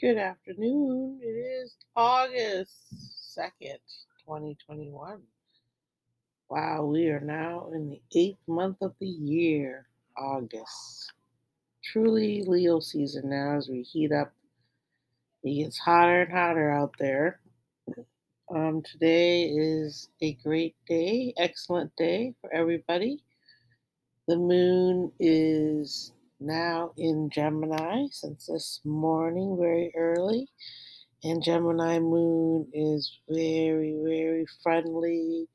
Good afternoon. It is August 2nd, 2021. Wow, we are now in the eighth month of the year, August. Truly Leo season now as we heat up. It gets hotter and hotter out there. Um, today is a great day, excellent day for everybody. The moon is now in Gemini since this morning, very early. And Gemini moon is very, very friendly,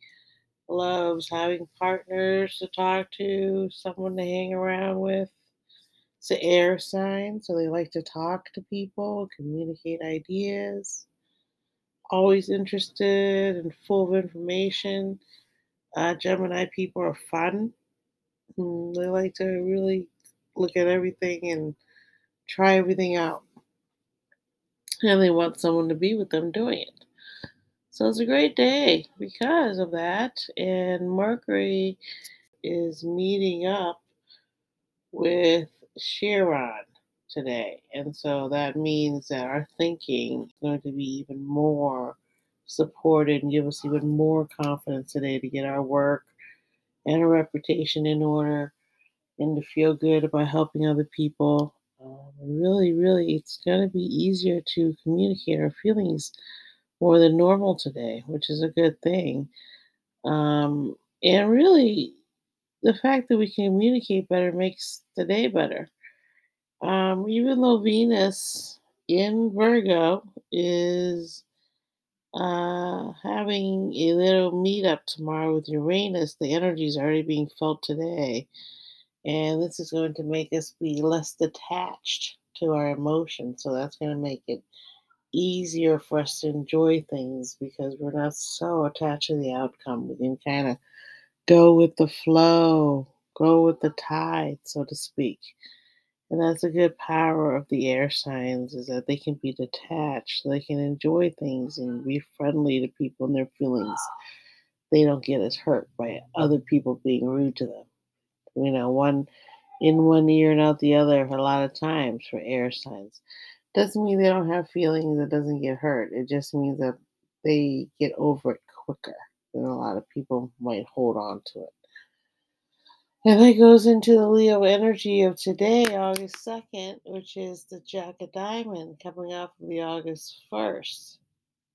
loves having partners to talk to, someone to hang around with. It's an air sign, so they like to talk to people, communicate ideas. Always interested and full of information. Uh, Gemini people are fun. Mm, They like to really look at everything and try everything out. And they want someone to be with them doing it. So it's a great day because of that. And Mercury is meeting up with Chiron today. And so that means that our thinking is going to be even more supported and give us even more confidence today to get our work and our reputation in order and to feel good about helping other people. Um, really, really, it's going to be easier to communicate our feelings more than normal today, which is a good thing. Um, and really, the fact that we can communicate better makes the day better. Um, even though Venus in Virgo is uh, having a little meetup tomorrow with Uranus, the energy is already being felt today. And this is going to make us be less detached to our emotions. So that's going to make it easier for us to enjoy things because we're not so attached to the outcome. We can kind of go with the flow, go with the tide, so to speak. And that's a good power of the air signs is that they can be detached, they can enjoy things and be friendly to people and their feelings. They don't get as hurt by other people being rude to them. You know, one in one ear and out the other a lot of times for air signs. Doesn't mean they don't have feelings it doesn't get hurt. It just means that they get over it quicker than a lot of people might hold on to it. And that goes into the Leo energy of today, August 2nd, which is the Jack of Diamond coming off of the August 1st,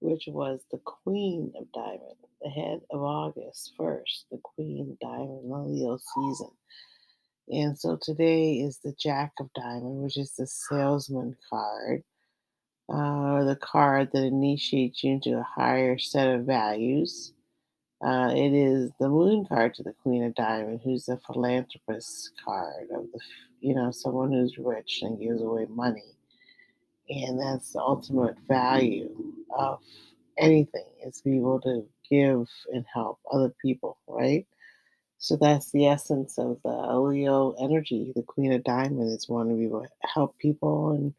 which was the Queen of Diamond, the head of August 1st, the Queen Diamond, the Leo season. And so today is the Jack of Diamond, which is the salesman card, uh, or the card that initiates you into a higher set of values. Uh, it is the moon card to the Queen of Diamond, who's the philanthropist card of the, you know, someone who's rich and gives away money. And that's the ultimate value of anything is to be able to give and help other people, right? So that's the essence of the Leo energy. The Queen of Diamond is wanting to be able to help people and,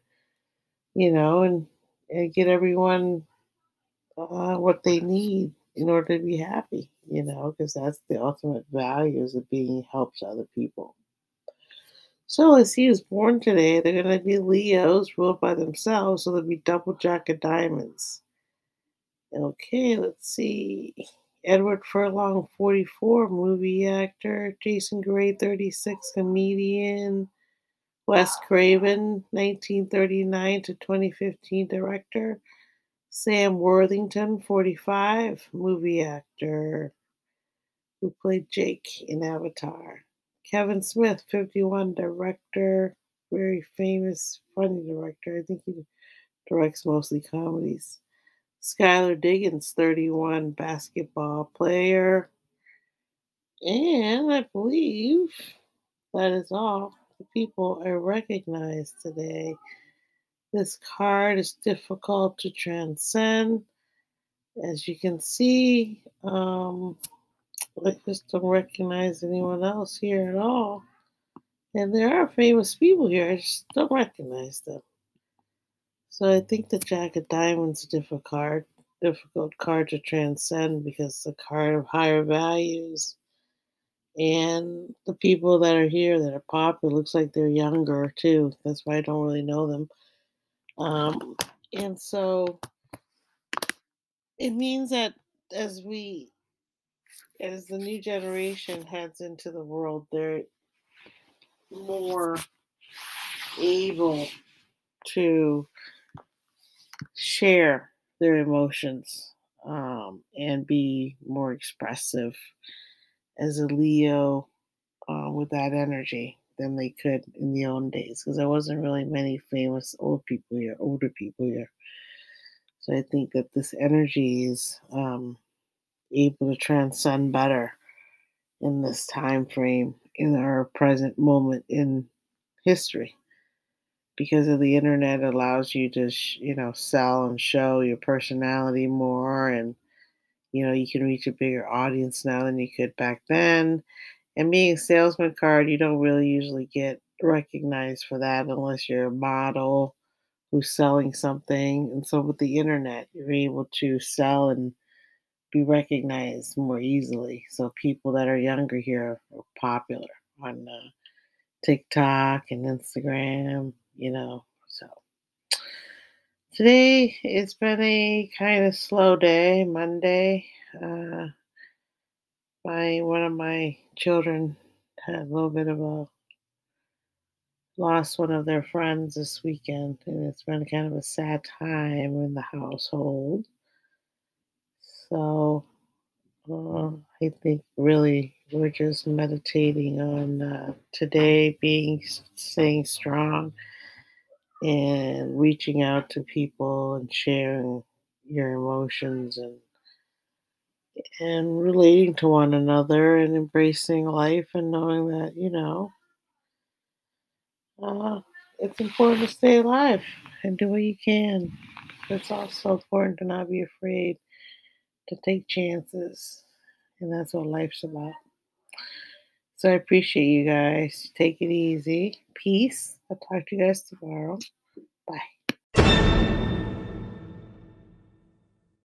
you know, and, and get everyone uh, what they need in order to be happy, you know, because that's the ultimate values of being help to other people. So let's see who's born today. They're going to be Leos ruled by themselves, so they'll be double jack of diamonds. Okay, let's see. Edward Furlong, 44, movie actor. Jason Gray, 36, comedian. Wes Craven, 1939 to 2015, director. Sam Worthington, 45, movie actor who played Jake in Avatar. Kevin Smith, 51, director, very famous, funny director. I think he directs mostly comedies. Skylar Diggins, 31, basketball player. And I believe that is all the people I recognize today. This card is difficult to transcend. As you can see, um, I just don't recognize anyone else here at all. And there are famous people here, I just don't recognize them. So I think the Jack of Diamonds is a difficult card, difficult card to transcend because it's a card of higher values. And the people that are here that are popular looks like they're younger too. That's why I don't really know them. Um, and so it means that as we, as the new generation heads into the world, they're more able to share their emotions um, and be more expressive as a Leo uh, with that energy than they could in the old days because there wasn't really many famous old people here, older people here. So I think that this energy is um, able to transcend better in this time frame in our present moment in history because of the internet allows you to sh- you know sell and show your personality more and you know you can reach a bigger audience now than you could back then. And being a salesman card you don't really usually get recognized for that unless you're a model who's selling something. And so with the internet you're able to sell and be recognized more easily. So people that are younger here are popular on uh, tiktok and instagram you know so Today it's been a kind of slow day, Monday. Uh, my one of my children had a little bit of a lost one of their friends this weekend, and it's been kind of a sad time in the household. So uh, I think really we're just meditating on uh, today being staying strong and reaching out to people and sharing your emotions and and relating to one another and embracing life and knowing that you know uh, it's important to stay alive and do what you can. It's also important to not be afraid to take chances and that's what life's about. So i appreciate you guys. Take it easy. Peace i'll talk to you guys tomorrow bye